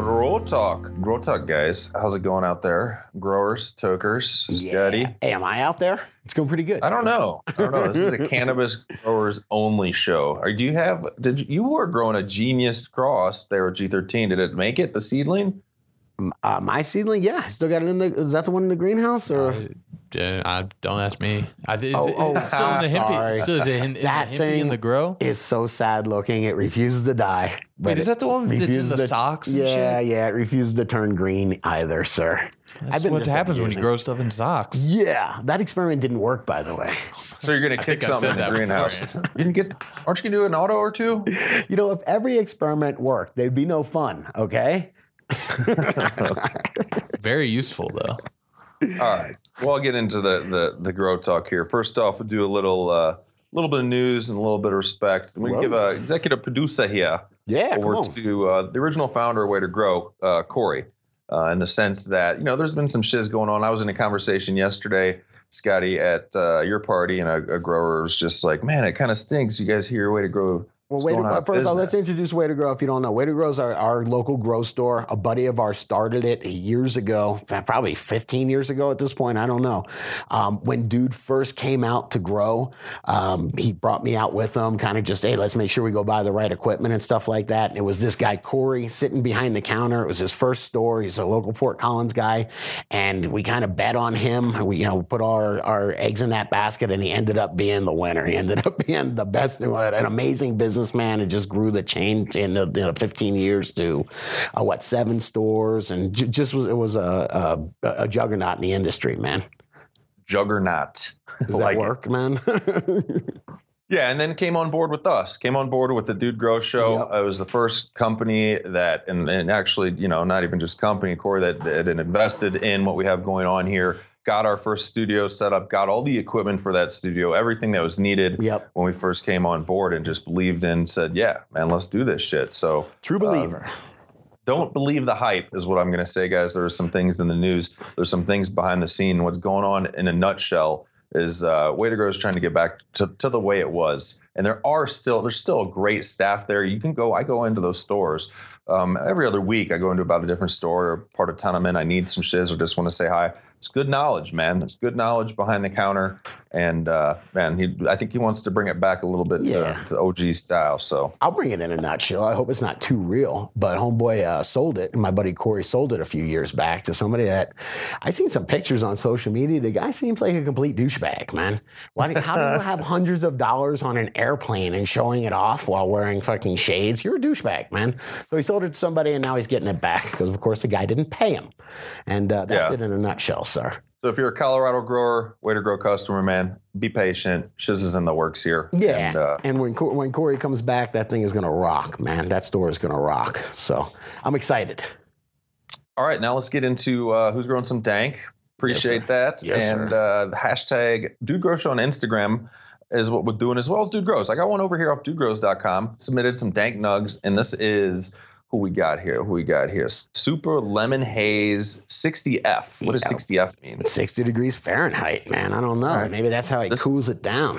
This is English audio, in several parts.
grow talk, grow talk, guys. How's it going out there, growers, tokers, Scotty? Hey, am I out there? It's going pretty good. I don't know. I don't know. This is a cannabis growers only show. Or do you have? Did you, you were growing a genius cross there with G13? Did it make it the seedling? Uh, my seedling, yeah, I still got it in the. Is that the one in the greenhouse or? Uh, I don't ask me. I, is, Oh, it- oh, it's still in the hippie. Still is it in, in That the hippie thing in the grow? is so sad looking. It refuses to die. but Wait, is that the one that's in the to- socks? And Yeah, shit? yeah. It refuses to turn green either, sir. That's what happens when you grow stuff in socks. Yeah, that experiment didn't work, by the way. So you're gonna kick something in the that greenhouse? You can get. Aren't you gonna do an auto or two? You know, if every experiment worked, there'd be no fun. Okay. Very useful though. All right. Well, I'll get into the the the grow talk here. First off, we'll do a little uh, little bit of news and a little bit of respect. We Whoa. give a executive producer here Yeah. Come over on. to uh, the original founder of Way to Grow, uh, Corey, uh, in the sense that you know there's been some shiz going on. I was in a conversation yesterday, Scotty, at uh, your party, and a, a grower was just like, "Man, it kind of stinks. You guys hear Way to Grow." Well, Way to going out Grow, of first of all, let's introduce Way to Grow if you don't know. Way to Grow is our, our local grow store. A buddy of ours started it years ago, probably 15 years ago at this point. I don't know. Um, when Dude first came out to grow, um, he brought me out with him, kind of just, hey, let's make sure we go buy the right equipment and stuff like that. And it was this guy, Corey, sitting behind the counter. It was his first store. He's a local Fort Collins guy. And we kind of bet on him. We, you know, put our, our eggs in that basket, and he ended up being the winner. He ended up being the best, an amazing businessman, and just grew the chain in the, you know, 15 years to uh, what seven stores, and j- just was it was a, a a juggernaut in the industry, man. Juggernaut. Does Like that it. work, man? Yeah, and then came on board with us. Came on board with the Dude Grow Show. Yep. It was the first company that, and, and actually, you know, not even just company, Corey, that, that invested in what we have going on here. Got our first studio set up. Got all the equipment for that studio, everything that was needed yep, when we first came on board, and just believed in. Said, "Yeah, man, let's do this shit." So true believer. don't believe the hype is what I'm going to say, guys. There are some things in the news. There's some things behind the scene. What's going on in a nutshell is uh, Way to Grow is trying to get back to, to the way it was. And there are still there's still a great staff there. You can go. I go into those stores um, every other week. I go into about a different store or part of town I'm in. I need some shiz or just want to say hi. It's good knowledge, man. It's good knowledge behind the counter. And uh, man, he, I think he wants to bring it back a little bit Yeah. to, to OG style. So I'll bring it in a nutshell. I hope it's not too real, but homeboy uh, sold it, and my buddy Corey sold it a few years back to somebody that I seen some pictures on social media. The guy seems like a complete douchebag, man. Why? How do you have hundreds of dollars on an airplane and showing it off while wearing fucking shades? You're a douchebag, man. So he sold it to somebody, and now he's getting it back because, of course, the guy didn't pay him, and uh, that's Yeah. it in a nutshell, sir. So if you're a Colorado grower, way to grow customer, man, be patient. Shiz is in the works here. Yeah, And, uh, and when when Corey comes back, that thing is gonna rock, man. That store is gonna rock. So I'm excited. all right, now let's get into uh, who's growing some dank. Appreciate that. Yes, and uh, hashtag Dude Grow Show on Instagram is what we're doing as well as Dude Grows. I got one over here off dudegrows.com. Submitted some dank nugs, and this is who we got here. Who we got here? Super Lemon Haze 60F. What does 60F mean? 60 degrees Fahrenheit, man. I don't know. right. Maybe that's how he This- cools it down.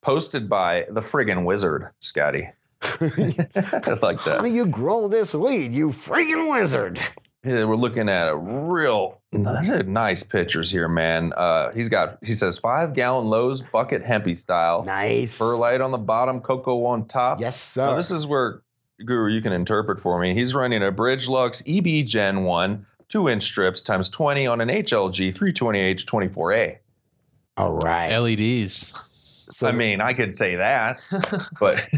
Posted by the friggin' wizard, Scotty. I like that. How do you grow this weed, you friggin' wizard? Yeah, we're looking at a real nice pictures here, man. Uh, he's got he says five gallon lows bucket hempy style, Nice. perlite on the bottom, cocoa on top. Yes, sir. Now, this is where Guru you can interpret for me. He's running a Bridgelux EB Gen One two inch strips times twenty on an HLG 320H 24A. All right. LEDs. So I mean, I could say that, but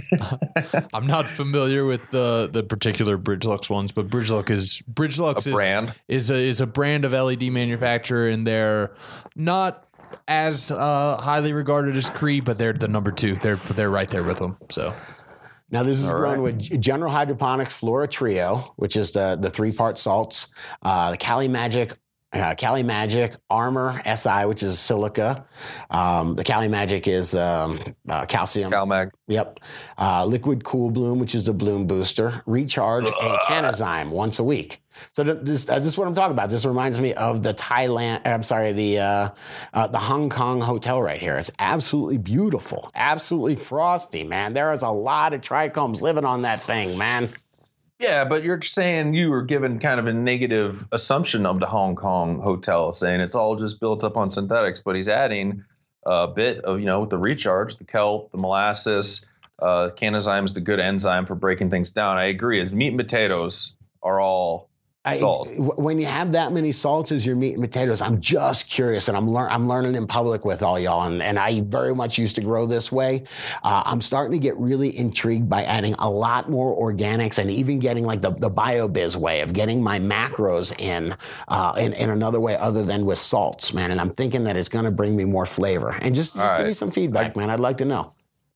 I'm not familiar with the the particular Bridgelux ones, but Bridgelux is Bridgelux a is, brand. is a is a brand of LED manufacturer, and they're not as uh, highly regarded as Cree, but they're the number two. They're they're right there with them. So Now this is All grown right. with General Hydroponics Flora Trio, which is the the three part salts, uh, the Cali Magic. Uh, Cali Magic Armor SI, which is silica. Um, the Cali Magic is um, uh, calcium. CalMag. Yep. Uh, liquid KoolBloom, which is the bloom booster. Recharge and Cannazym once a week. So th- this, uh, this is what I'm talking about. This reminds me of the Thailand. I'm sorry, the uh, uh, the Hong Kong hotel right here. It's absolutely beautiful, absolutely frosty, man. There is a lot of trichomes living on that thing, man. Yeah, but you're saying you were given kind of a negative assumption of the Hong Kong hotel, saying it's all just built up on synthetics. But he's adding a bit of, you know, the recharge, the kelp, the molasses. Uh, is the good enzyme for breaking things down. I agree. As meat and potatoes are all salts. w- when you have that many salts as your meat and potatoes, I'm just curious, and I'm lear- I'm learning in public with all y'all, and, and I very much used to grow this way. Uh, I'm starting to get really intrigued by adding a lot more organics, and even getting like the the Biobizz way of getting my macros in, uh, in in another way other than with salts, man. And I'm thinking that it's going to bring me more flavor. And just, just All give me some feedback, man. I'd like to know.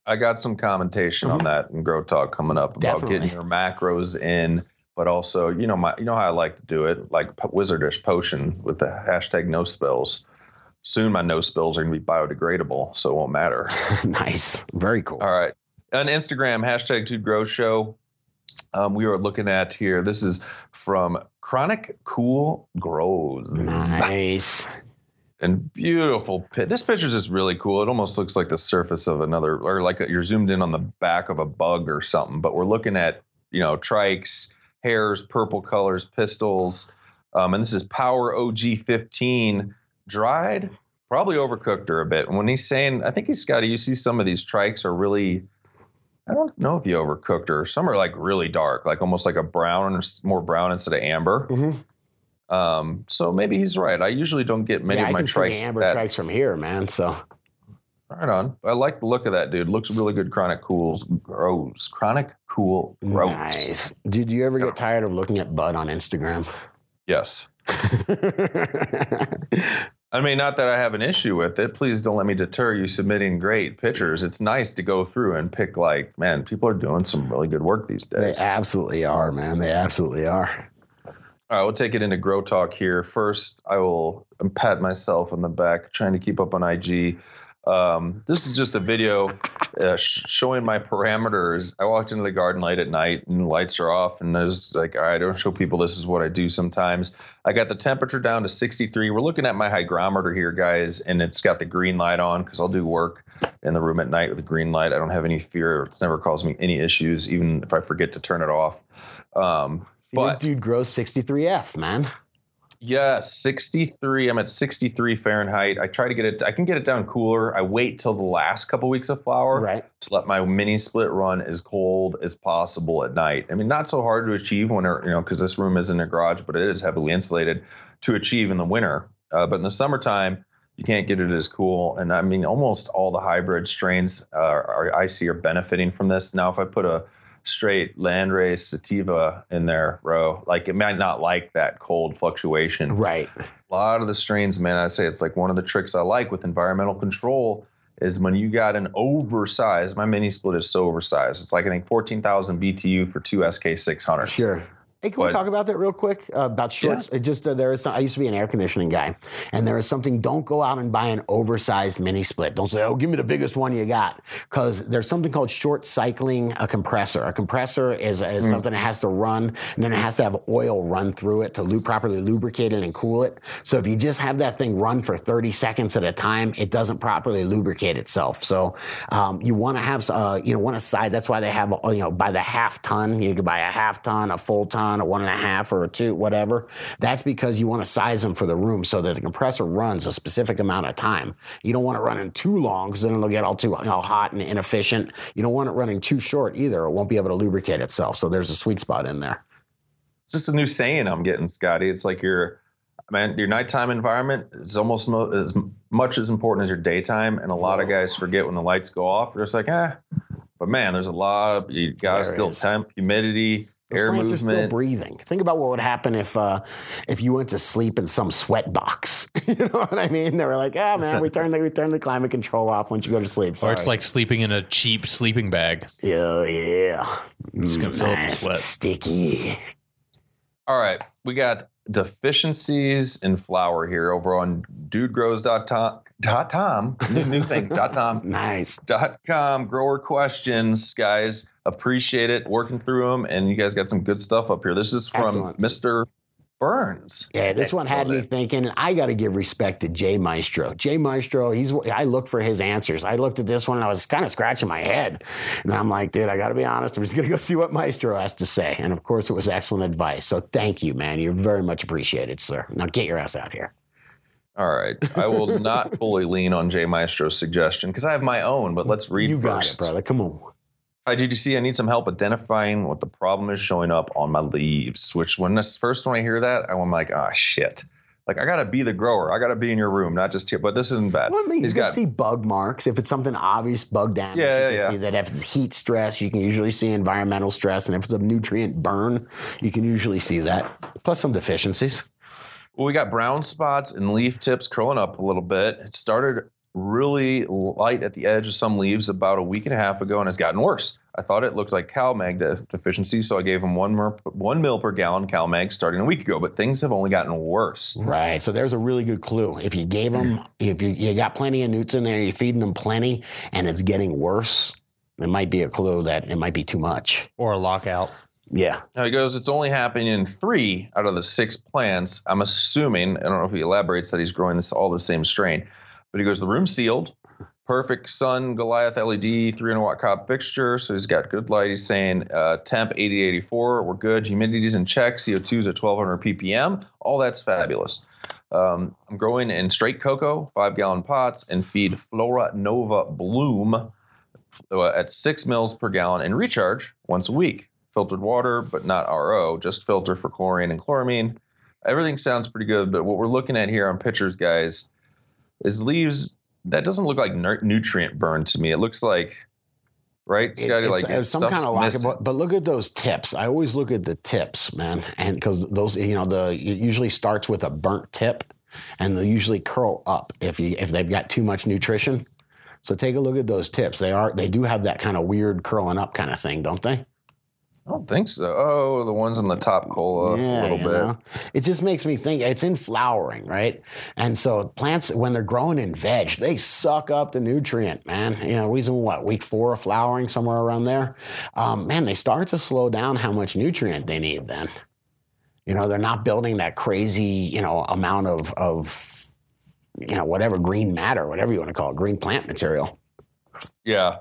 I got some commentation on that in Grow Talk coming up about Definitely. getting your macros in, but also, you know, my you know how I like to do it, like Wizardish Potion with the hashtag no spills. Soon my no spills are gonna be biodegradable, so it won't matter. nice, very cool. All right. On Instagram, hashtag Dude Grow Show. Um, we are looking at here. This is from Chronic Cool Grows. Nice. and beautiful pit. This picture is just really cool. It almost looks like the surface of another, or like you're zoomed in on the back of a bug or something. But we're looking at, you know, trikes, hairs, purple colors, pistils. Um, and this is Power OG 15 dried, probably overcooked her a bit. And when he's saying, I think he's got to, you see some of these trikes are really, I don't know if he overcooked her. Some are like really dark, like almost like a brown, or more brown instead of amber. Mhm. Um, so maybe he's right. I usually don't get many yeah, of I my can see the trikes amber that trikes from here, man. So. Right on. I like the look of that dude. Looks really good. Chronic cools grows. Chronic cool grows. Nice. Did you ever get tired of looking at Bud on Instagram? Yes. I mean, not that I have an issue with it. Please don't let me deter you submitting great pictures. It's nice to go through and pick like, man, people are doing some really good work these days. they absolutely are, man. They absolutely are. All right, we'll take it into Grow Talk here. First, I will pat myself on the back, trying to keep up on IG. Um, this is just a video uh, sh- showing my parameters. I walked into the garden late at night and the lights are off, and I was like, all right, I don't show people this is what I do sometimes. I got the temperature down to 63. We're looking at my hygrometer here, guys, and it's got the green light on because I'll do work in the room at night with the green light. I don't have any fear. It's never caused me any issues, even if I forget to turn it off. Um, but dude grows 63F, man. Yeah, 63. I'm at 63 Fahrenheit. I try to get it, I can get it down cooler. I wait till the last couple weeks of flower Right. to let my mini split run as cold as possible at night. I mean, not so hard to achieve when, you know, because this room isn't a garage, but it is heavily insulated to achieve in the winter. Uh, but in the summertime, you can't get it as cool. And I mean, almost all the hybrid strains uh, are, I see are benefiting from this. Now, if I put a straight landrace sativa in their row, like it might not like that cold fluctuation Right. a lot of the strains, man, I say it's like one of the tricks I like with environmental control is when you got an oversized. My mini split is so oversized. It's like I think fourteen thousand BTU for two SK six hundred. Sure. Hey, can we talk about that real quick? Uh, about shorts? It just uh, there is. Some, I used to be an air conditioning guy, and there is something. Don't go out and buy an oversized mini split. Don't say, "Oh, give me the biggest one you got," because there's something called short cycling a compressor. A compressor is, is something that has to run, and then it has to have oil run through it to lu- properly lubricate it and cool it. So if you just have that thing run for 30 seconds at a time, it doesn't properly lubricate itself. So um, you want to have, uh, you know, want to side. That's why they have, uh, you know, by the half ton. You can buy a half ton, a full ton, a one and a half, or a two, whatever. That's because you want to size them for the room so that the compressor runs a specific amount of time. You don't want it running too long because then it'll get all too you know, hot and inefficient. You don't want it running too short either. It won't be able to lubricate itself. So there's a sweet spot in there. It's just a new saying I'm getting, Scotty. It's like your man, your nighttime environment is almost mo- as much as important as your daytime. And a lot of guys forget when the lights go off. They're just like, ah. But man, there's a lot of you got to still is. temp, humidity. Those air plants are still movement. breathing. Think about what would happen if uh, if you went to sleep in some sweat box. you know what I mean? They were like, "Ah, man, we turned the we turned the climate control off once you go to sleep." Or it's like sleeping in a cheap sleeping bag. yeah, yeah, It's gonna fill up with sweat. sticky. All right, we got deficiencies in flower here over on dudegrows.com. Dot com, new, new thing. dot com. Nice. Dot com grower questions, guys. Appreciate it. Working through them, and you guys got some good stuff up here. This is from Excellent. Mr. Burns. Yeah, this one had me Excellent. thinking. I got to give respect to Jay Maestro. Jay Maestro, he's. I look for his answers. I looked at this one and I was kind of scratching my head, and I'm like, dude, I got to be honest. I'm just gonna go see what Maestro has to say. And of course, it was excellent advice. So thank you, man. You're very much appreciated, sir. Now get your ass out here. All right, I will not fully lean on Jay Maestro's suggestion because I have my own. But let's read you first. got it, brother. Come on. Hi, GGC. I need some help identifying what the problem is showing up on my leaves. Which, when this first when I hear that, I'm like, ah, shit. Like I gotta be the grower. I gotta be in your room, not just here. But this isn't bad. Well, I mean, you He's can got see bug marks. If it's something obvious, bug damage, Yeah, you yeah, can yeah. see that. If it's heat stress, you can usually see environmental stress. And if it's a nutrient burn, you can usually see that. Plus some deficiencies. Well, we got brown spots and leaf tips curling up a little bit. It started really light at the edge of some leaves about a week and a half ago, and it's gotten worse. I thought it looked like CalMag de- deficiency, so I gave him one mer- one mil per gallon CalMag starting a week ago. But things have only gotten worse. Right. So there's a really good clue. If you gave them, if you, you got plenty of newts in there, you're feeding them plenty, and it's getting worse, it might be a clue that it might be too much. Or a lockout. Yeah. Now he goes, it's only happening in three out of the six plants. I'm assuming, I don't know if he elaborates that he's growing this all the same strain, but he goes, the room sealed, perfect sun Goliath LED 300 watt COB fixture. So he's got good light. He's saying uh, temp 80 84, we're good. Humidity's in check. CO2's at 1200 ppm. All that's fabulous. Um, I'm growing in straight cocoa, five gallon pots, and feed Flora Nova Bloom uh, at six mils per gallon and recharge once a week. Filtered water, but not RO, just filter for chlorine and chloramine. Everything sounds pretty good, but what we're looking at here on pictures, guys, is leaves. That doesn't look like nutrient burn to me. It looks like, right, Scotty? like it's uh, some kind of missing. But, but look at those tips. I always look at the tips, man, and because those, you know, the it usually starts with a burnt tip, and they usually curl up if you if they've got too much nutrition. So take a look at those tips. They are they do have that kind of weird curling up kind of thing, don't they? I don't think so. Oh, the ones in the top cola a little bit. know? It just makes me think it's in flowering, right? And so plants, when they're growing in veg, they suck up the nutrient, man. You know, we in what week four of flowering, somewhere around there. Um, man, they start to slow down how much nutrient they need. Then, you know, they're not building that crazy, you know, amount of of you know whatever green matter, whatever you want to call it, green plant material. Yeah.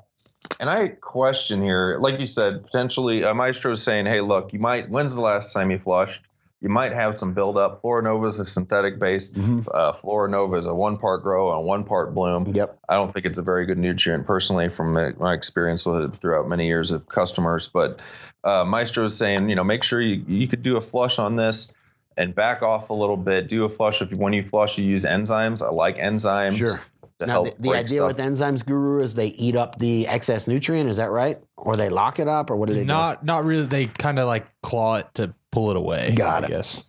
And I question here, like you said, potentially uh, Maestro's saying, hey, look, you might, when's the last time you flushed? You might have some buildup. Florinova is a synthetic based. Uh, Florinova is a one part grow and one part bloom. Yep. I don't think it's a very good nutrient personally from my my experience with it throughout many years of customers. But uh, Maestro is saying, you know, make sure you, you could do a flush on this and back off a little bit. Do a flush. If you, when you flush, you use enzymes. I like enzymes Sure. To Now, help the, the break idea stuff. with enzymes guru is they eat up the excess nutrient. Is that right? Or they lock it up, or what do they do? Not not really. They kind of like claw it to pull it away. Got I it. guess.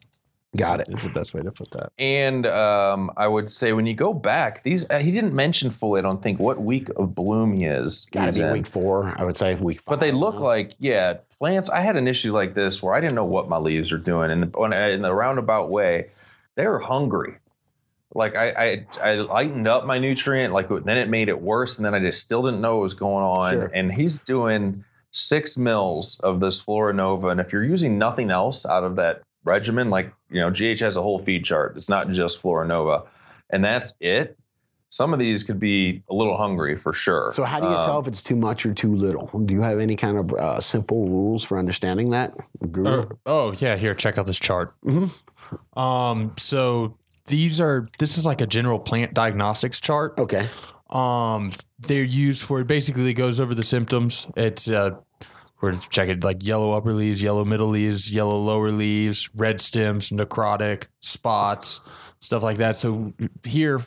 Got it. Is the best way to put that. And um, I would say when you go back, these uh, he didn't mention fully. I don't think what week of bloom he is. Got he's to be in. week four. I would say week. But they look you know? like yeah plants. I had an issue like this where I didn't know what my leaves are doing, and in the roundabout way, they were hungry. Like I, I, I lightened up my nutrient. Like then it made it worse, and then I just still didn't know what was going on. Sure. And he's doing six mils of this Florinova, and if you're using nothing else out of that regimen, like you know, GH has a whole feed chart. It's not just Florinova, and that's it. Some of these could be a little hungry for sure. So how do you Um, tell if it's too much or too little? Do you have any kind of uh, simple rules for understanding that? Guru? Oh, yeah, here check out this chart. Mhm. Um, so these are this is like a general plant diagnostics chart. okay. Um, they're used for it basically goes over the symptoms. It's uh, we're checking like yellow upper leaves, yellow middle leaves, yellow lower leaves, red stems, necrotic spots, stuff like that. So here,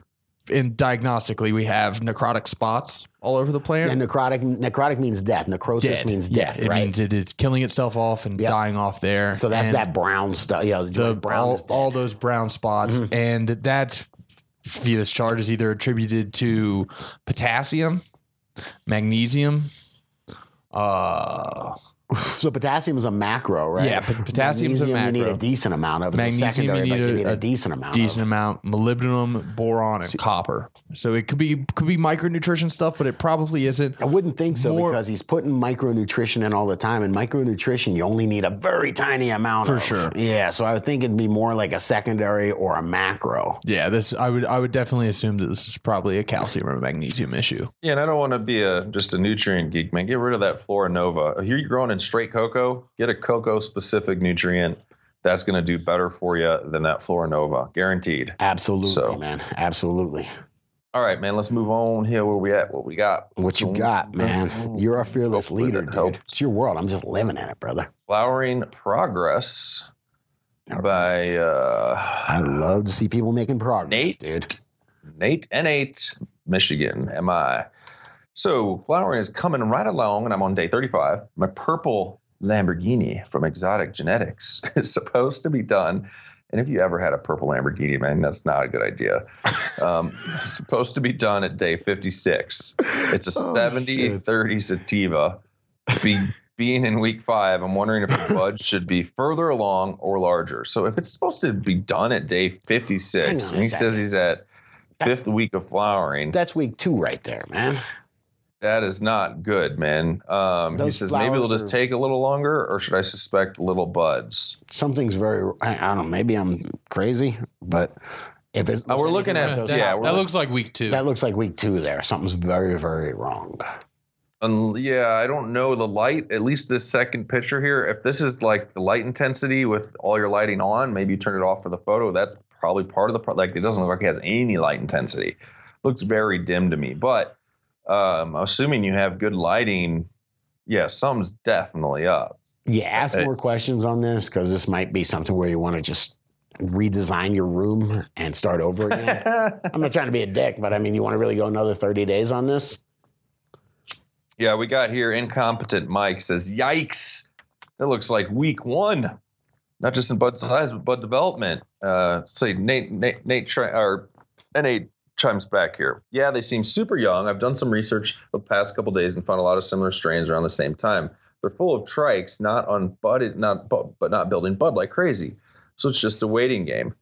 in diagnostically we have necrotic spots all over the plant. And necrotic necrotic means death. Necrosis means Yeah, death, it right? means it is killing itself off and Yep. dying off there. so that's And that brown stuff. Yeah, the, the brown all, dead. Mm-hmm. all those brown spots, and that via this chart is either attributed to potassium, magnesium. Uh, so potassium is a macro, right? Yeah, p- is a macro. You need a decent amount of. It's a Magnesium, secondary, you but need you a- need a, a decent amount. decent Of. amount molybdenum, boron, and copper. So it could be could be micronutrition stuff, but it probably isn't. I wouldn't think so More- because he's putting micronutrition in all the time, and micronutrition you only need a very tiny amount For of. sure. Yeah, so I would think it'd be more like a secondary or a macro. Yeah, this I would I would definitely assume that this is probably a calcium or magnesium issue. Yeah, and I don't want to be a just a nutrient geek, man. Get rid of that Flora Nova. You're growing straight cocoa, get a cocoa specific nutrient that's going to do better for you than that Flora Nova, guaranteed. Absolutely, So- man. Absolutely. All right, man. Let's move on here. Where we at? What we got? What you got, man? You're a fearless Hopefully leader, dude. helps. It's your world. I'm just living in it, brother. Flowering Progress by uh, I love to see people making progress, Nate? dude. Nate N8, Michigan. Am I? So flowering is coming right along, and I'm on day 35. My purple Lamborghini from Exotic Genetix is supposed to be done. And if you ever had a purple Lamborghini, man, that's not a good idea. Um, it's supposed to be done at day 56. It's a Oh, 70 shit. 30 sativa. Be, being in week five, I'm wondering if the buds should be further along or larger. So if it's supposed to be done at day 56, and he says he's at That's- fifth week of flowering. That's week two right there, man. That is not good, man. Um, he says maybe it'll just are- take a little longer, or should I suspect little buds? Something's very, I, I don't know, maybe I'm crazy, but if it's. Uh, we're looking at- those, yeah, that, we're that look- looks like week two. that looks like week two there. Something's very, very wrong. Um, yeah, I don't know the light. At least this second picture here. If this is like the light intensity with all your lighting on, maybe you turn it off for the photo. That's probably part of the pro- like. It doesn't look like it has any light intensity. Looks very dim to me. But um, assuming you have good lighting, yeah, something's definitely up. Yeah, ask more questions on this because this might be something where you want to just redesign your room and start over again. I'm not trying to be a dick, but I mean, you want to really go another 30 days on this? Yeah, we got here incompetent Mike says, "Yikes! That looks like week one, not just in bud size but bud development." Uh, say Nate, Nate, Nate, or Nate chimes back here. Yeah, they seem super young. I've done some research the past couple days and found a lot of similar strains around the same time. They're full of trikes, not on budded, not bu- but not building bud like crazy. So it's just a waiting game.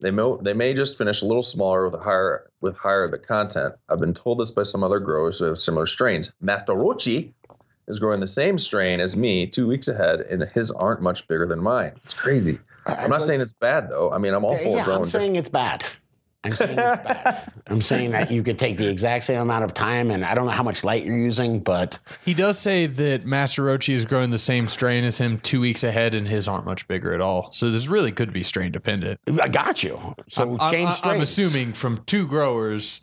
They may, they may just finish a little smaller with a higher with higher the content. I've been told this by some other growers who have similar strains. Master Rochi is growing the same strain as me two weeks ahead, and his aren't much bigger than mine. It's crazy. I'm not saying it's bad though. I mean, I'm all for yeah, growing. I'm saying it's bad. I'm saying it's bad. I'm saying that you could take the exact same amount of time, and I don't know how much light you're using, but he does say that Master Rochi is growing the same strain as him two weeks ahead, and his aren't much bigger at all. So this really could be strain dependent. I got you. So I'm, change I'm- I'm assuming from two growers,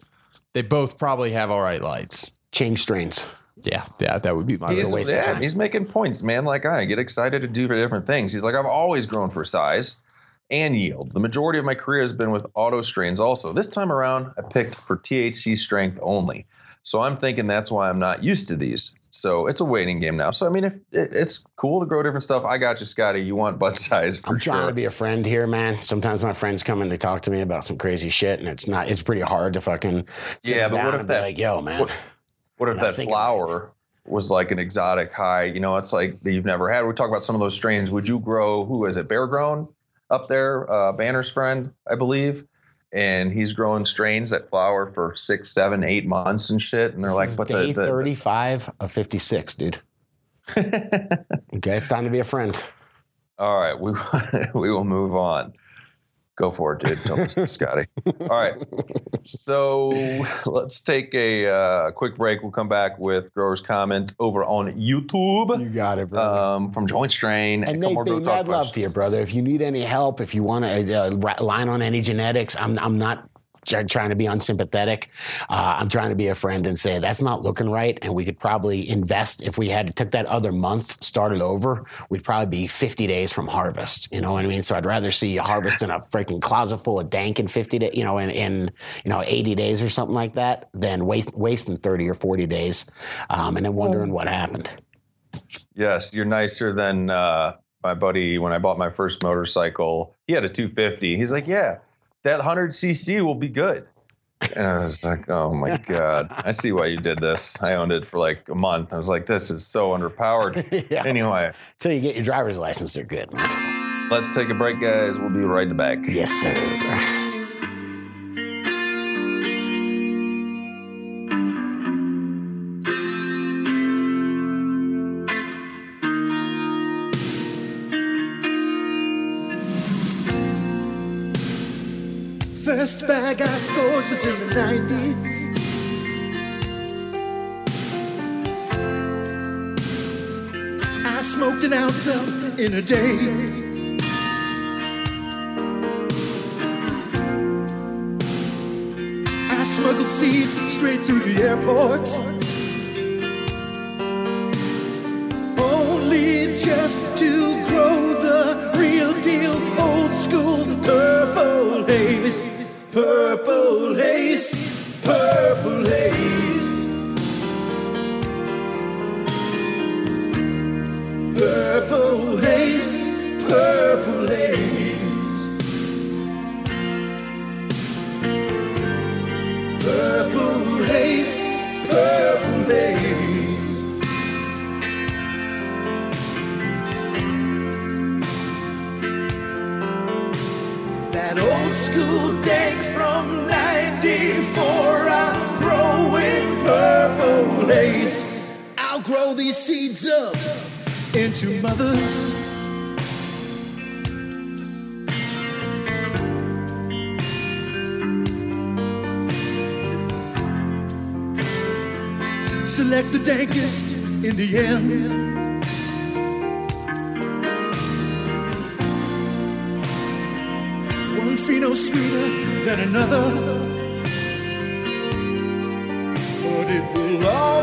they both probably have all right lights. change strains. Yeah, yeah, that would be my He's, waste of yeah, time. he's making points, man. Like I get excited to do different things. He's like, I've always grown for size and yield. The majority of my career has been with auto strains. Also, this time around, I picked for THC strength only. So I'm thinking that's why I'm not used to these. So it's a waiting game now. So I mean, if it, it's cool to grow different stuff, I got you, Scotty. You want bud size for I'm trying sure. to be a friend here, man. Sometimes my friends come and they talk to me about some crazy shit, and it's not. It's pretty hard to fucking. Yeah, but what if that- like, yo, man? what- What if that flower was like an exotic high? You know, it's like that you've never had. We talk about some of those strains. Would you grow? Who is it? Bear grown up there, uh, Banner's friend, I believe, and he's growing strains that flower for six, seven, eight months and shit. And they're This like, but day the, the 35 of 56, dude. Okay, it's time to be a friend. all right, we we will move on. Go for it, dude. Don't listen to Scotty. All right. So let's take a uh, quick break. We'll come back with Grower's Comment over on YouTube. You got it, brother. um, from Joint Strain. and a couple Nate, more be Grow Talk love to you, brother. If you need any help, if you want to uh, line on any genetics, I'm I'm not trying to be unsympathetic. Uh, I'm trying to be a friend and say that's not looking right, and we could probably invest if we had took that other month, started over. We'd probably be 50 days from harvest. You know what I mean? So I'd rather see you harvest in a freaking closet full of dank in 50 days, you know, in, in you know 80 days or something like that, than waste wasting 30 or 40 days, um, and then wondering what happened. Yes, you're nicer than uh, my buddy when I bought my first motorcycle. He had a 250. He's like, "Yeah, that 100cc will be good." And I was like, "Oh my god, I see why you did this." I owned it for like a month. I was like, "This is so underpowered." yeah. Anyway, Until you get your driver's license, they're good, let's take a break, guys. We'll be right back. Yes, sir. I scored was in the 90s. I smoked an ounce up in a day. I smuggled seeds straight through the airport. Only just to grow the real deal, old school purple haze. Purple haze, purple haze. Purple haze, purple haze. Purple haze, purple haze. That old school dank seeds up into mothers. Select the dankest in the end. One pheno sweeter than another. But it will all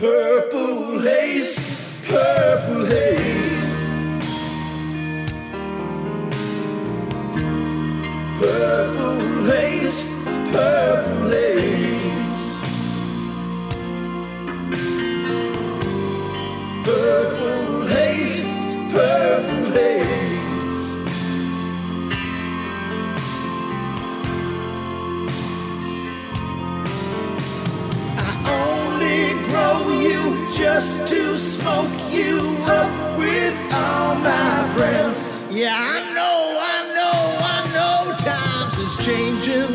Purple haze, purple haze. Smoke you up with all my friends. Yeah, I know, I know, I know times is changing.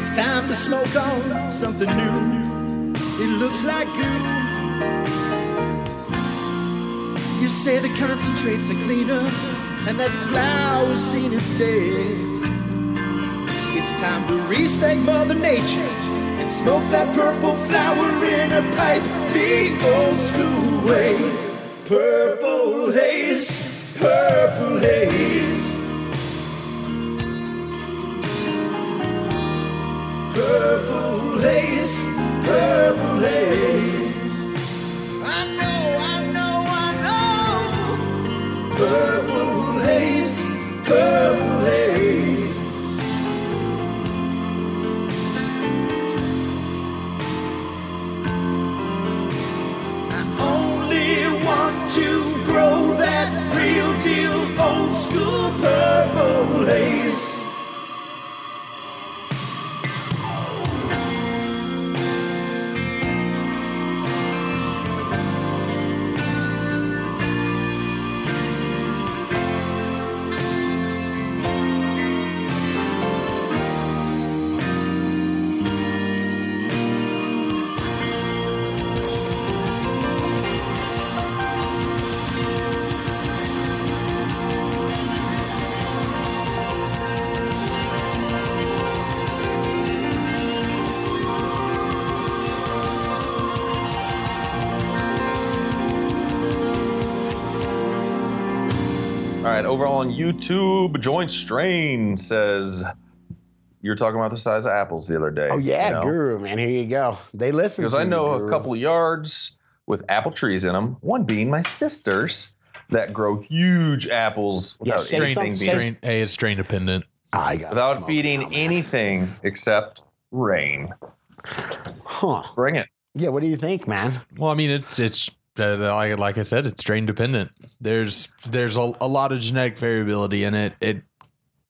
It's time to smoke on something new. It looks like you. You say the concentrates are cleaner, and that flower's seen its day. It's time to respect Mother Nature and smoke that purple flower in a pipe the old school way. Purple haze, purple haze. Purple over on YouTube, Joint Strain says you were talking about the size of apples the other day. Oh yeah, you know? Guru man, here you go. They listen Because to I you, know a couple of yards with apple trees in them. One being my sister's that grow huge apples without say anything being Strain, A is strain dependent. I got without feeding now, anything except rain. Huh? Bring it. Yeah. What do you think, man? Well, I mean, it's it's uh, like like I said, it's strain dependent. There's there's a, a lot of genetic variability in it. It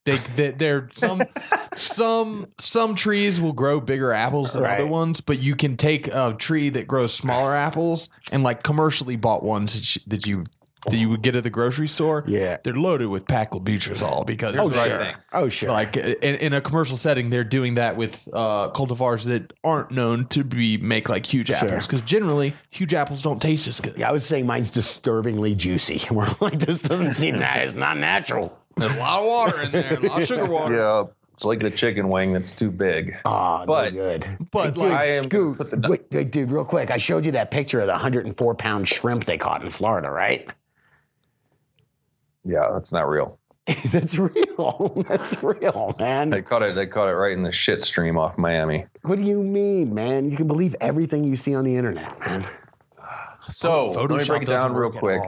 they, they there some some some trees will grow bigger apples than Right. other ones, but you can take a tree that grows smaller apples and like commercially bought ones that you, that you would get at the grocery store. Yeah. they're loaded with paclobutrazol because Oh what sure. think. Oh sure. like in, in a commercial setting, they're doing that with uh, cultivars that aren't known to be make like huge apples because generally huge apples don't taste as good. yeah, I was saying mine's disturbingly juicy. We're like, this doesn't seem that. It's not natural. There's a lot of water in there, a lot of sugar water. Yeah, it's like the chicken wing that's too big. Oh, But- no good. But Dude, like, I am Dude, the wait, wait, dude, real quick. I showed you that picture of the 104 pound shrimp they caught in Florida, right? Yeah, that's not real. That's real. That's real, man. They caught it. They caught it right in the shit stream off Miami. What do you mean, man? You can believe everything you see on the internet, man. So let me break it down real quick.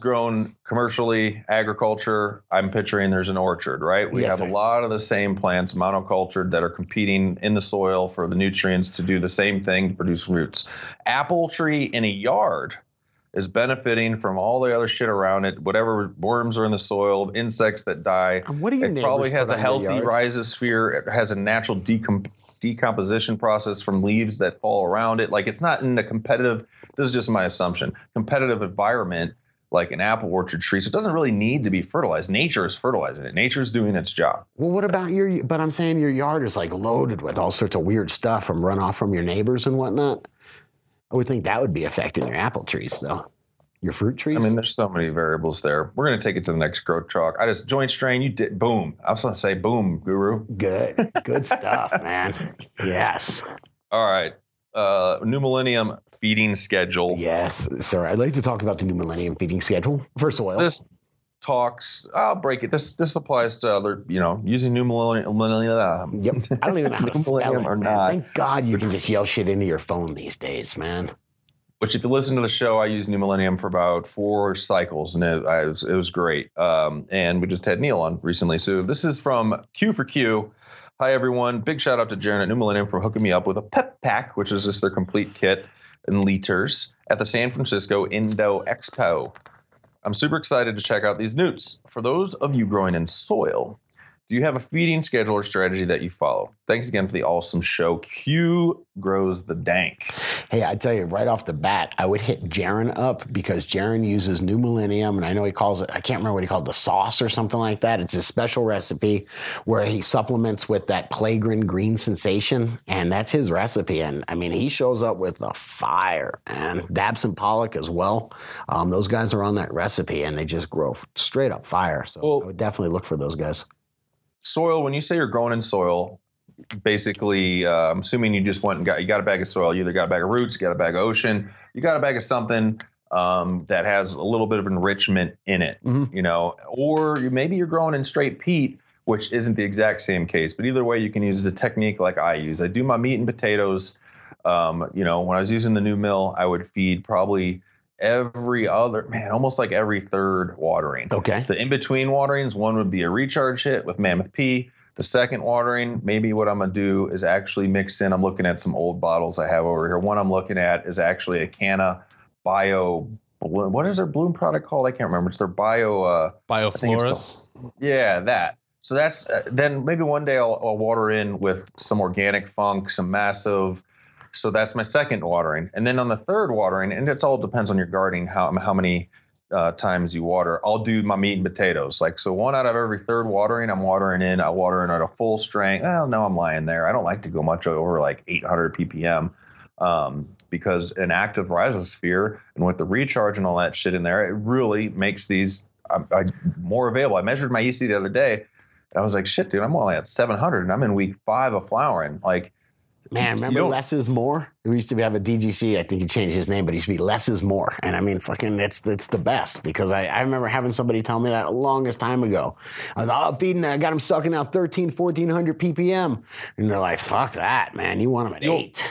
grown commercially agriculture i'm picturing there's an orchard right we Yes, have sir. a lot of the same plants monocultured that are competing in the soil for the nutrients to do the same thing to produce roots apple tree in a yard is benefiting from all the other shit around it whatever worms are in the soil insects that die And what do your it probably has a healthy rhizosphere. It has a natural decom- decomposition process from leaves that fall around it. Like it's not in a competitive. This is just my assumption. Competitive environment like an apple orchard tree, so it doesn't really need to be fertilized. Nature is fertilizing it. Nature is doing its job. Well, what about your? But I'm saying your yard is like loaded with all sorts of weird stuff from runoff from your neighbors and whatnot. I would think that would be affecting your apple trees, though. Your fruit trees. I mean, there's so many variables there. We're gonna take it to the next Grow Talk. I just joint strain. You did boom. I was gonna say boom, guru. good, good stuff, man. Yes, All right. Uh, new millennium feeding schedule. yes, sir. I'd like to talk about the new millennium feeding schedule for soil. this talks i'll break it this this applies to other you know using new millennium, millennium Yep. I don't even know how to spell it. or man. not. Thank God you can just yell shit into your phone these days, man. which if you listen to the show i used new millennium for about four cycles and it, I was, it was great um, and we just had neil on recently so this is from q for q hi everyone big shout out to Jaren at new millennium for hooking me up with a pep pack which is just their complete kit in liters at the san francisco indo expo i'm super excited to check out these newts. For those of you growing in soil do you have a feeding schedule or strategy that you follow thanks again for the awesome show q grows the dank Hey, I tell you right off the bat, I would hit Jaron up because Jaron uses New Millennium, and I know he calls it, I can't remember what he called the sauce or something like that. It's a special recipe where he supplements with that Plagron green sensation, and that's his recipe. And I mean, he shows up with the fire, and Dabson Pollock as well. Um, those guys are on that recipe, and they just grow straight up fire. So Well- I would definitely look for those guys. Soil when you say you're growing in soil basically uh, i'm assuming you just went and got you got a bag of soil. You either got a bag of roots you got a bag of ocean you got a bag of something um, that has a little bit of enrichment in it Mhm. you know? Or you, maybe you're growing in straight peat which isn't the exact same case but either way you can use the technique like i use. I do my meat and potatoes um, you know when i was using the new mill i would feed probably every other man almost like every third watering Okay. the in between waterings, one would be a recharge hit with Mammoth P. The second watering, maybe what I'm gonna do is actually mix in. I'm looking at some old bottles I have over here. One I'm looking at is actually a Canna Bio. What is their bloom product called? I can't remember. It's their Bio. Uh, BioFlores. yeah, that. So that's uh, then maybe one day I'll, I'll water in with some organic funk, some massive. So that's my second watering, and then on the third watering, and it's all depends on your gardening how how many uh, times you water. I'll do my meat and potatoes. Like so, one out of every third watering, I'm watering in. I water in at a full strength. Well, no, I'm lying there. I don't like to go much over like 800 ppm. Um, because an active rhizosphere and with the recharge and all that shit in there, it really makes these I, I, more available. I measured my EC the other day. and I was like, shit, dude, I'm only at 700 and I'm in week five of flowering. Like, Man, remember don't- less is more? We used to have a DGC. I think he changed his name, but he used to be less is more. And I mean, fucking, it's it's the best because I, I remember having somebody tell me that the longest time ago. I was oh, feeding. I got him sucking out 13, 1400 ppm. And they're like, fuck that, man. You want him at You'll- eight.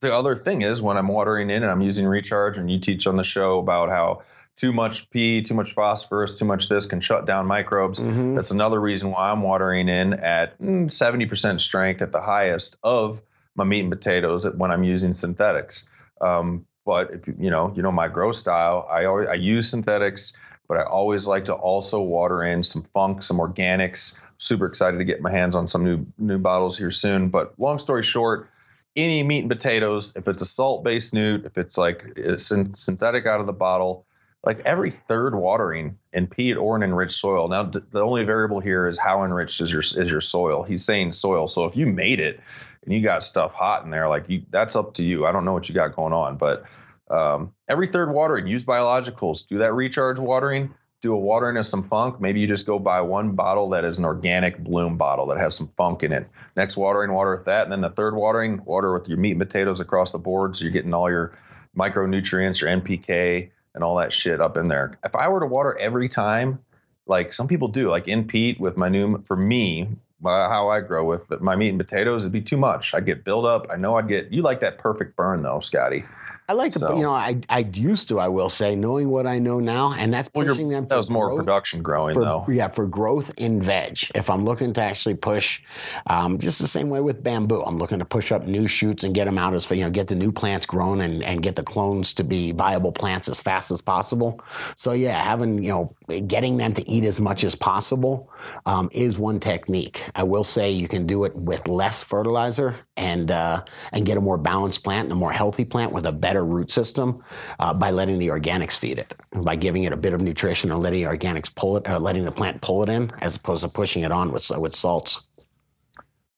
the other thing is when I'm watering in and I'm using recharge, and you teach on the show about how too much P, too much phosphorus, too much this can shut down microbes. Mhm. That's another reason why I'm watering in at mm, 70% strength at the highest of my meat and potatoes when I'm using synthetics. Um, but if you, know, you know my grow style, I always I use synthetics, but I always like to also water in some funk, some organics. Super excited to get my hands on some new new bottles here soon. But long story short, any meat and potatoes, if it's a salt-based newt, if it's like it's syn- synthetic out of the bottle, like every third watering in peat or an enriched soil. Now, th- the only variable here is how enriched is your is your soil. He's saying soil. So if you made it and you got stuff hot in there, like you, that's up to you. I don't know what you got going on, but um, every third watering, use biologicals. Do that recharge watering. Do a watering of some funk. Maybe you just go buy one bottle that is an organic bloom bottle that has some funk in it. Next watering, water with that, and then the third watering, water with your meat and potatoes across the board. So you're getting all your micronutrients, your NPK, and all that shit up in there. If I were to water every time, like some people do, like in peat with my new, for me, my, how I grow with my meat and potatoes, it'd be too much. I'd get build up. I know I'd get, you like that perfect burn though, Scotty. I like to, So- you know, I, I used to, I will say, knowing what I know now, and that's pushing you're, them that was more growth. production growing for, though. Yeah, for growth in veg. If I'm looking to actually push, um, just the same way with bamboo, I'm looking to push up new shoots and get them out as you know, get the new plants grown and, and get the clones to be viable plants as fast as possible. So yeah, having you know, getting them to eat as much as possible um, is one technique. I will say you can do it with less fertilizer and uh, and get a more balanced plant and a more healthy plant with a better root system uh, by letting the organics feed it, by giving it a bit of nutrition and letting the organics pull it, or letting the plant pull it in, as opposed to pushing it on with with salts.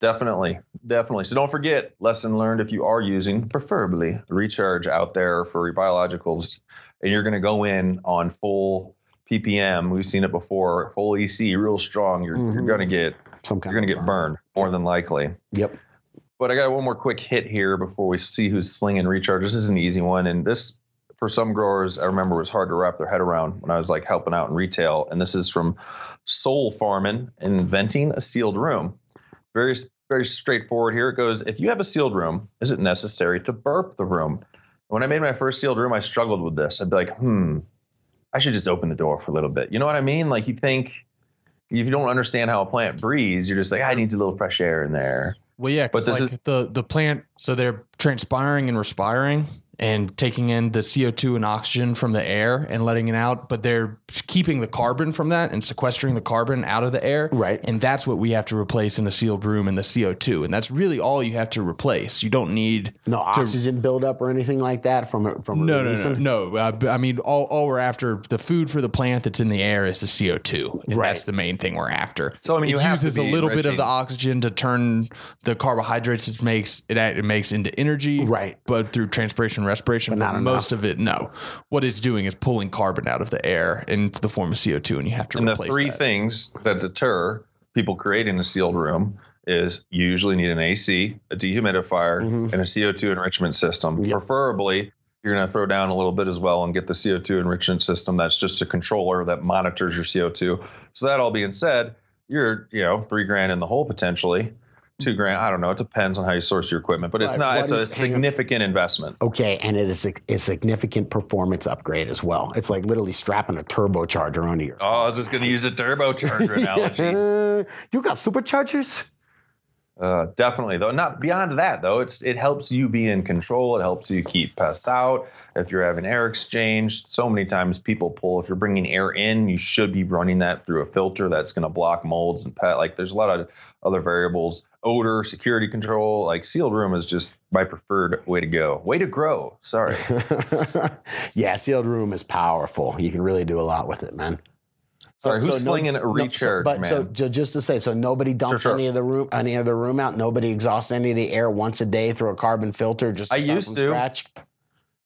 Definitely, definitely. So don't forget, lesson learned if you are using, preferably recharge out there for your biologicals, and you're going to go in on full ppm. We've seen it before, full EC, real strong. You're you're Mhm. going to get Some kind you're of get burned more than likely. Yep. But I got one more quick hit here before we see who's slinging recharge. This is an easy one, and this for some growers I remember was hard to wrap their head around when I was like helping out in retail. And this is from Soul Farming, inventing a sealed room. Very very straightforward here. It goes: If you have a sealed room, is it necessary to burp the room? When I made my first sealed room, I struggled with this. I'd be like, hmm, I should just open the door for a little bit. You know what I mean? Like you think if you don't understand how a plant breathes, you're just like, I need a little fresh air in there. Well, yeah, But because this like is- the the plant, so they're transpiring and respiring and taking in the CO two and oxygen from the air and letting it out, but they're keeping the carbon from that and sequestering the carbon out of the air. Right. And that's what we have to replace in a sealed room in the CO two, and that's really all you have to replace. You don't need No oxygen buildup or anything like that from a- from a no, no, no, releasing? no. Uh, b- I mean, all, all we're after the food for the plant that's in the air is the CO two. Right. That's the main thing we're after. So, I mean, it you have to uses a be little bit of the oxygen to turn the carbohydrates it makes it, it makes into energy. Right. But through transpiration, respiration, But not but most of it, no. What it's doing is pulling carbon out of the air in the form of CO two, and you have to replace it. The three that. things that deter people creating a sealed room is you usually need an AC, a dehumidifier, Mhm. and a CO2 enrichment system. Yep. Preferably, you're going to throw down a little bit as well and get the CO2 enrichment system. That's just a controller that monitors your CO2. So that all being said, you're you know three grand in the hole potentially, two grand. I don't know. It depends on how you source your equipment, but it's Right. not. What It's a is- hang significant investment. Okay, and it is a, a significant performance upgrade as well. It's like literally strapping a turbocharger onto your. Oh, I was just going to use a turbocharger analogy. you got superchargers? Uh, definitely, though. Not beyond that, though. It's it helps you be in control. It helps you keep pests out. If you're having air exchange, so many times people pull. If you're bringing air in, you should be running that through a filter that's going to block molds and pet. Like there's a lot of other variables. Odor, security control. Like sealed room is just my preferred way to go. Way to grow. Sorry. yeah, sealed room is powerful. You can really do a lot with it, man. Sorry, who's no- slinging a no, so- recharge, but so man? ju- just to say, so nobody dumps sure. any of the room, any of the room out. Nobody exhausts any of the air once a day through a carbon filter. Just I used to. Scratch.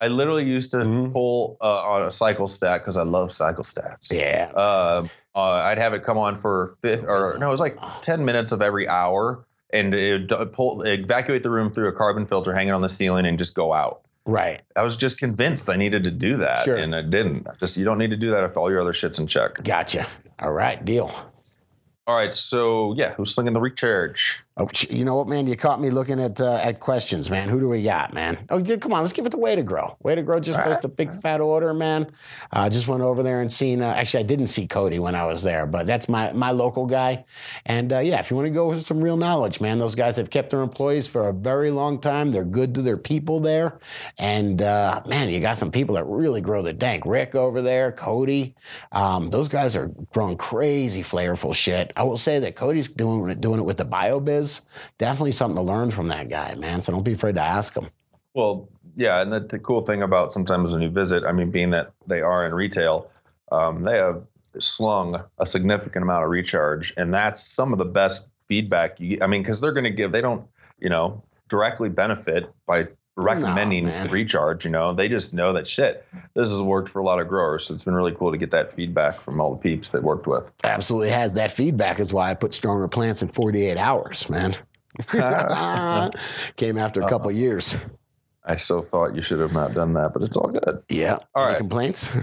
I literally used to Mhm. pull uh, on a cycle stat because I love cycle stats. Yeah. uh, uh, I'd have it come on for fifth or no, it was like ten minutes of every hour, and it, pull evacuate the room through a carbon filter hanging on the ceiling and just go out. Right. I was just convinced I needed to do that, Sure. and I didn't. Just you don't need to do that if all your other shit's in check. Gotcha. All right. Deal. All right, so yeah, who's slinging the recharge? Oh, you know what, man? You caught me looking at uh, at questions, man. Who do we got, man? Oh, yeah, come on, let's give it the Way to Grow. Way to Grow just All placed a big fat order, man. I uh, just went over there and seen. Uh, actually, I didn't see Cody when I was there, but that's my my local guy. And uh, yeah, if you want to go with some real knowledge, man, those guys have kept their employees for a very long time. They're good to their people there, and uh, man, you got some people that really grow the dank. Rick over there, Cody, um, those guys are growing crazy flavorful shit. I will say that Cody's doing it doing it with the Biobizz. Definitely something to learn from that guy, man. So don't be afraid to ask him. Well, yeah, and the, the cool thing about sometimes when you visit, I mean, being that they are in retail, um, they have slung a significant amount of recharge, and that's some of the best feedback you. I mean, because they're going to give, they don't, you know, directly benefit by recommending man. recharge. You know, they just know that shit. This has worked for a lot of growers, so it's been really cool to get that feedback from all the peeps that worked with. Absolutely has. That feedback is why I put stronger plants in 48 hours, man. Came after a couple uh-huh. years. I so thought you should have not done that, but it's all good. Yeah. All Any right. complaints?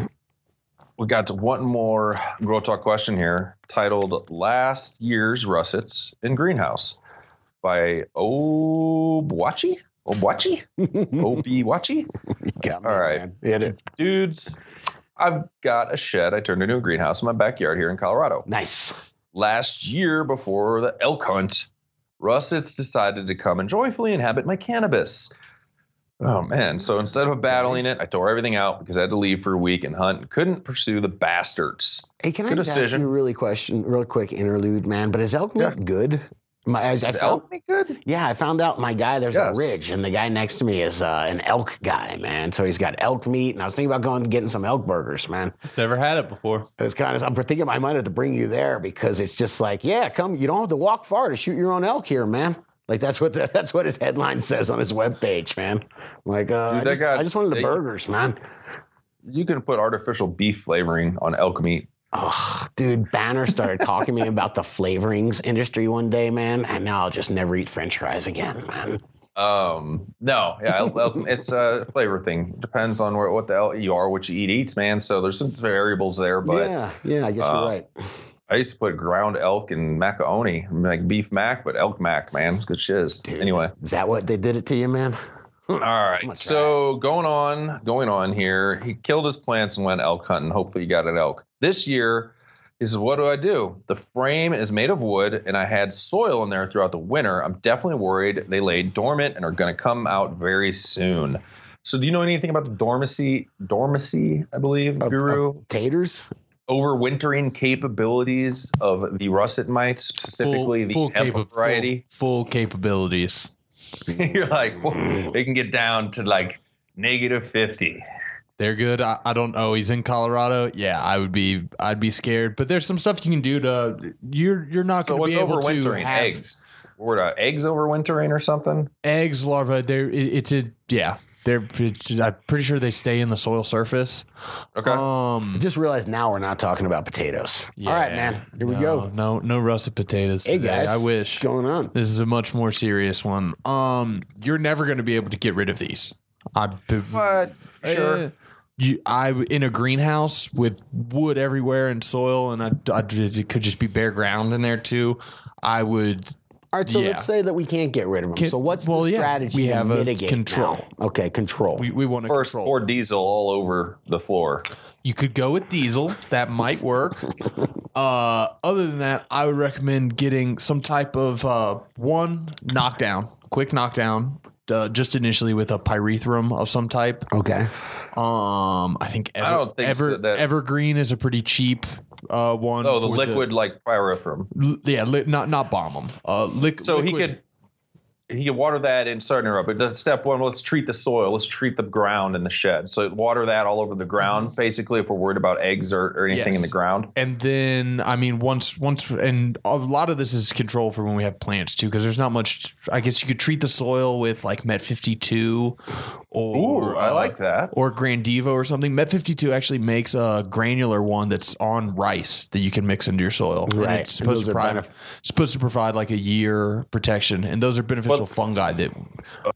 We got one more Grow Talk question here titled Last Year's Russets in Greenhouse by Obwachi? Obwachi? Obiwachi? Got me, All right. man. Dudes, I've got a shed I turned into a greenhouse in my backyard here in Colorado. Nice. Last year, before the elk hunt, Russets decided to come and joyfully inhabit my cannabis. Oh man! So instead of battling it, I tore everything out because I had to leave for a week and hunt. and Couldn't pursue the bastards. Hey, can I Good just ask decision. you a really question, real quick interlude, man? But is elk meat Yeah. good? My, I, I Is found, elk good? yeah, I found out my guy. There's Yes. a ridge, and the guy next to me is uh, an elk guy, man. So he's got elk meat, and I was thinking about going and getting some elk burgers, man. Never had it before. It's kind of I'm thinking I might have to bring you there because it's just like, yeah, come. You don't have to walk far to shoot your own elk here, man. Like that's what the, that's what his headline says on his webpage, man. Like, uh, Dude, I, just, guy- I just wanted the they- burgers, man. You can put artificial beef flavoring on elk meat. Oh, dude, Banner started talking to me about the flavorings industry one day, man, and now I'll just never eat French fries again, man. Um, no, yeah, it's a flavor thing. Depends on where what the hell you are, what you eat, eats, man. So there's some variables there, but yeah, yeah, I guess uh, you're right. I used to put ground elk and macaroni, like beef mac, but elk mac, man, it's good shiz. Dude, Anyway, is that what they did it to you, man? All right. So going on, going on here, he killed his plants and went elk hunting. Hopefully, he got an elk this year. He says, "What do I do? The frame is made of wood, and I had soil in there throughout the winter. I'm definitely worried they lay dormant and are going to come out very soon." So, do you know anything about the dormancy, dormancy, I believe, Of- Guru, of taters? overwintering capabilities of the russet mites, specifically the hemp capa- variety? Full, full capabilities. You're like, "Whoa, they can get down to like negative fifty. They're good. I, I don't know. He's in Colorado. Yeah, I would be. I'd be scared. But there's some stuff you can do to. You're you're not So going to be able to have Eggs. What uh, eggs overwintering or something? eggs, larvae. They're it, it's a yeah. They're. I'm pretty sure they stay in the soil surface. Okay. Um. I just realized now we're not talking about potatoes. All right, man. Here we No, go. No, no russet potatoes. Hey today. guys, I wish. What's going on? This is a much more serious one. Um, you're never going to be able to get rid of these. I, What? Sure. Eh, you, I in a greenhouse with wood everywhere and soil, and I, I, it could just be bare ground in there too. I would. All right, so Yeah. let's say that we can't get rid of them. Can- so what's well, the yeah, strategy we to have a mitigate control. now? Okay, control. We, we want to First, control. pour diesel all over the floor. You could go with diesel. That might work. uh, other than that, I would recommend getting some type of uh, one knockdown, quick knockdown, uh, just initially with a pyrethrum of some type. okay. Um, I think ever, I don't think ever, so, that- Evergreen is a pretty cheap uh one. Oh, the liquid like pyrethrum. li- yeah, li- not not bomb them. Uh, liq- So he could he can water that in sorry to interrupt, but that's step one. Let's treat the soil. Let's treat the ground in the shed. So water that all over the ground, basically, if we're worried about eggs or, or anything in the ground. And then, I mean, once, once, and a lot of this is control for when we have plants too, because there's not much. I guess you could treat the soil with like Met 52 or Ooh, I uh, like that. or Grandevo or something. Met 52 actually makes a granular one that's on rice that you can mix into your soil. And Right. it's supposed those to are provide benef- supposed to provide like a year protection, and those are beneficial fungi that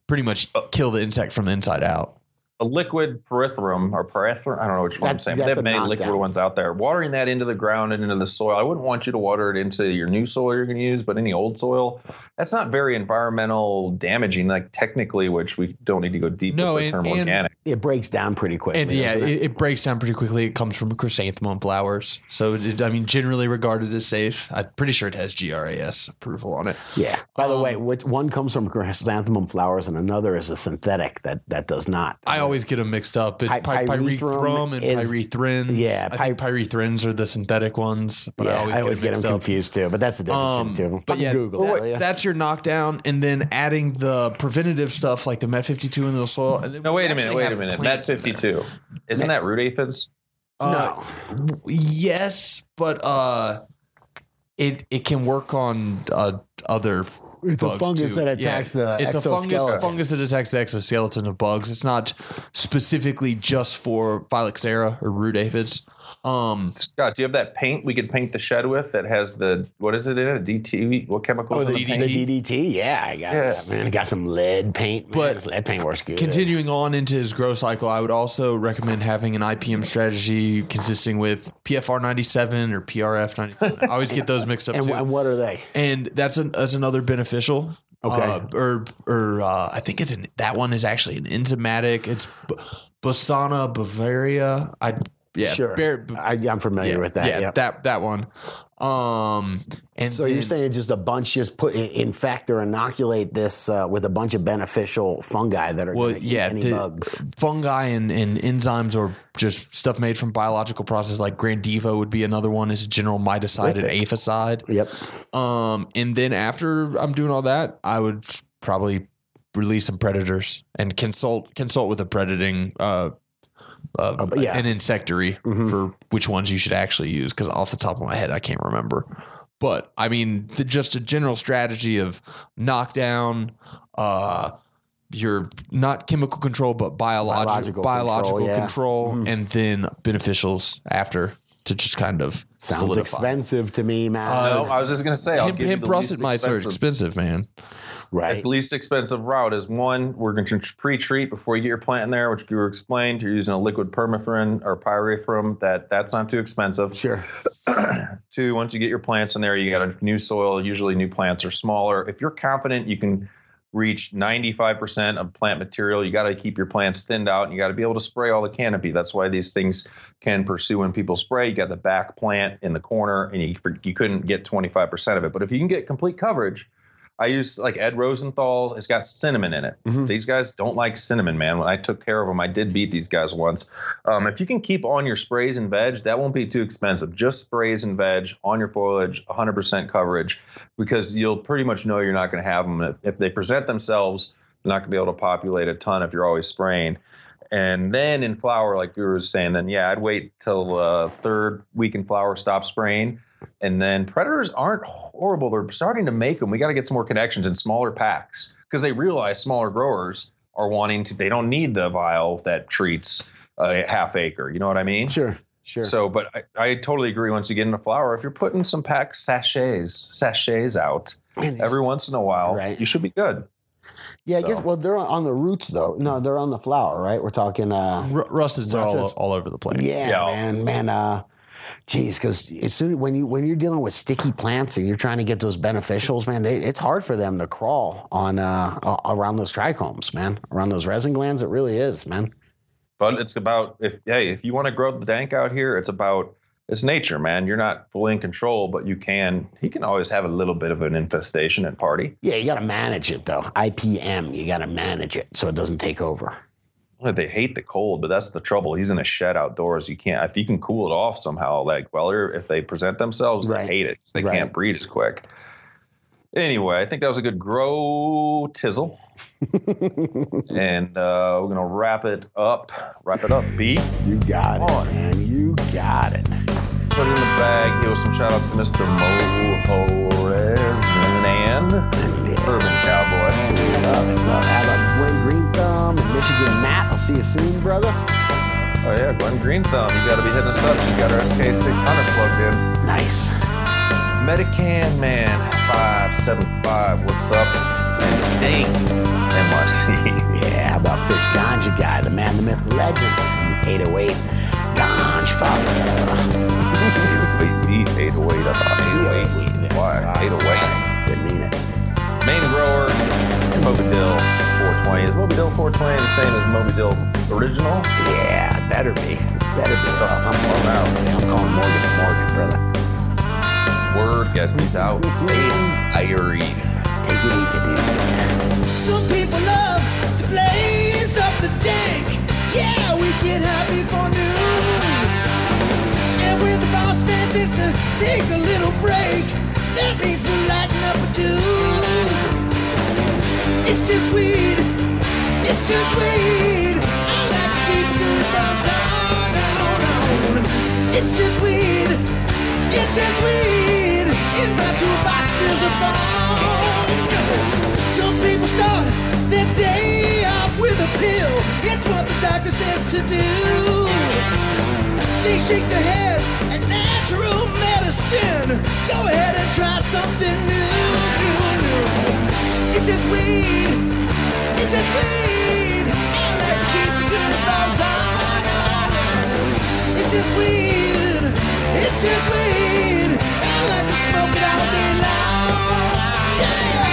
pretty much kill the insect from the inside out. A liquid pyrethrum or pyrethrum. I don't know which one I'm saying. But that's they have many liquid knockdown. ones out there. Watering that into the ground and into the soil. I wouldn't want you to water it into your new soil you're going to use, but any old soil. That's not very environmental damaging, like technically, which we don't need to go deep No, with the and- term and- organic. It breaks down pretty quickly. And yeah, it, it breaks down pretty quickly. It comes from chrysanthemum flowers, so it, I mean, generally regarded as safe. I'm pretty sure it has GRAS approval on it. Yeah. By the Um, way, which one comes from chrysanthemum flowers and another is a synthetic that that does not. I always get them mixed up. It's Py- py- pyrethrum pyrethrum and is- pyrethrins. Yeah, I think pyrethrins are the synthetic ones, but yeah, I always, get, them mixed up. confused too. But that's the difference Um, between the but Fucking yeah, Google that- that, will ya? that's your knockdown, and then adding the preventative stuff like the Met 52 in the soil. And then No, wait a minute. Wait a minute. Met plants in there. 52. Isn't that root aphids? Uh, no. Yes, but uh, it it can work on uh, other. It's a fungus too. that attacks the It's a fungus fungus that attacks the exoskeleton of bugs. It's not specifically just for phylloxera or root aphids. Um, Scott, do you have that paint we could paint the shed with that has the, what is it in it? DT? What chemicals Oh, in the, the DDT? the DDT, yeah, I got Yeah. that, man. I got some lead paint, man. But This lead paint works good. Continuing on into his grow cycle, I would also recommend having an IPM strategy consisting with PFR 97 or PRF 97. I always get those mixed up and, too. and what are they? and that's an that's another beneficial. Okay. Uh, or or uh, I think it's an that one is actually an enzymatic. It's B- Bassiana Beauveria. I yeah sure, Bear- I, I'm familiar yeah, with that. Yeah, yep. that that one. Um, and So then, you're saying just a bunch just put infect or inoculate this uh, with a bunch of beneficial fungi that are well, yeah, any the bugs. fungi and, and enzymes or just stuff made from biological processes like Grandevo would be another one. Is a general miticide and aphicide. Yep. Um, and then after I'm doing all that, I would probably release some predators and consult consult with a predating uh, uh, Oh, yeah. an insectary Mhm. for which ones you should actually use because off the top of my head I can't remember. But I mean, the, just a general strategy of knockdown. Uh, your not chemical control, but biological Biological biological control, control, yeah. Mhm. and then beneficials after to just kind of Sounds solidify. expensive to me, man. Uh, no, I was just going to say, I'll Hemp, give you hemp the least mites are expensive- expensive, man. right. The least expensive route is one, we're going to pre-treat before you get your plant in there, which you were explained. You're using a liquid permethrin or pyrethrum. That that's not too expensive. Sure. Two, once you get your plants in there, you got a new soil. Usually, new plants are smaller. If you're confident you can reach 95% of plant material, you got to keep your plants thinned out. And you got to be able to spray all the canopy. That's why these things can pursue when people spray. You got the back plant in the corner, and you you couldn't get 25% of it. But if you can get complete coverage, I use like Ed Rosenthal's. It's got cinnamon in it. Mhm. These guys don't like cinnamon, man. When I took care of them, I did beat these guys once. Um, if you can keep on your sprays and veg, that won't be too expensive. Just sprays and veg on your foliage, 100% coverage, because you'll pretty much know you're not going to have them. If, if they present themselves, you're not going to be able to populate a ton if you're always spraying. And then in flower, like you were saying, then yeah, I'd wait till uh, third week in flower, stop spraying. And then predators aren't horrible. They're starting to make them. We got to get some more connections in smaller packs because they realize smaller growers are wanting to. They don't need the vial that treats a half acre. You know what I mean? Sure. Sure. So, but I, I totally agree. Once you get into flower, if you're putting some pack sachets, sachets out Man, these- every once in a while, Right. you should be good. yeah, I guess. Well, they're on the roots though. No, they're on the flower, right? We're talking. uh R- russets are all, all over the place. Yeah, Yeah. man, man. Uh, geez, because as soon when you when you're dealing with sticky plants and you're trying to get those beneficials, man, they, it's hard for them to crawl on uh around those trichomes, man, around those resin glands. It really is, man. But it's about if hey, if you want to grow the dank out here, it's about it's nature, man. You're not fully in control, but you can. He can always have a little bit of an infestation at party. Yeah, you got to manage it though. IPM, you got to manage it so it doesn't take over. They hate the cold, but that's the trouble. He's in a shed outdoors. You can't if you can cool it off somehow. Like well, if they present themselves, Right. they hate it they Right. can't breed as quick. Anyway, I think that was a good grow tizzle. and uh, we're gonna wrap it up. Wrap it up, B. You got it, on. man. You got it. Put it in the bag. Give some shout outs to Mr. Mo Perez and Urban Cowboy. Love it, love it. How about Gwen Green Thumb and Michigan Matt? I'll see you soon, brother. Oh yeah, Glenn Green Thumb. You got to be hitting us up. She's got her SK600 plugged in. Nice. Medican Man 575. What's up? And Sting NYC. Yeah, how about Fish Ganja Guy, the man, the myth, legend. 808 Ganj Father. Wait, 808. I thought 808. Why? 808. Didn't mean it. Main grower Dill 420. Is Moby Dill 420 the same as Moby Dill original? Yeah, better be. Better be. Else I'm Calling calling out. I'm calling Morgan and Morgan, brother. Word, guess he's out. Stay irie. Take it easy, dude. Some people love to blaze up the dank. Yeah, we get happy for noon. And when the boss man says to take a little break, that means we're lighting up a tube. It's just weed. It's just weed. I like to keep a good buzz on, on, on. It's just weed. It's just weed. In my toolbox there's a bone. Some people start their day off with a pill. It's what the doctor says to do. They shake their heads at natural medicine. Go ahead and try something new, new, new. It's just weed. It's just weed. I like to keep a good on, on, on. It's just weed. It's just weed. I like to smoke it all day long. Yeah.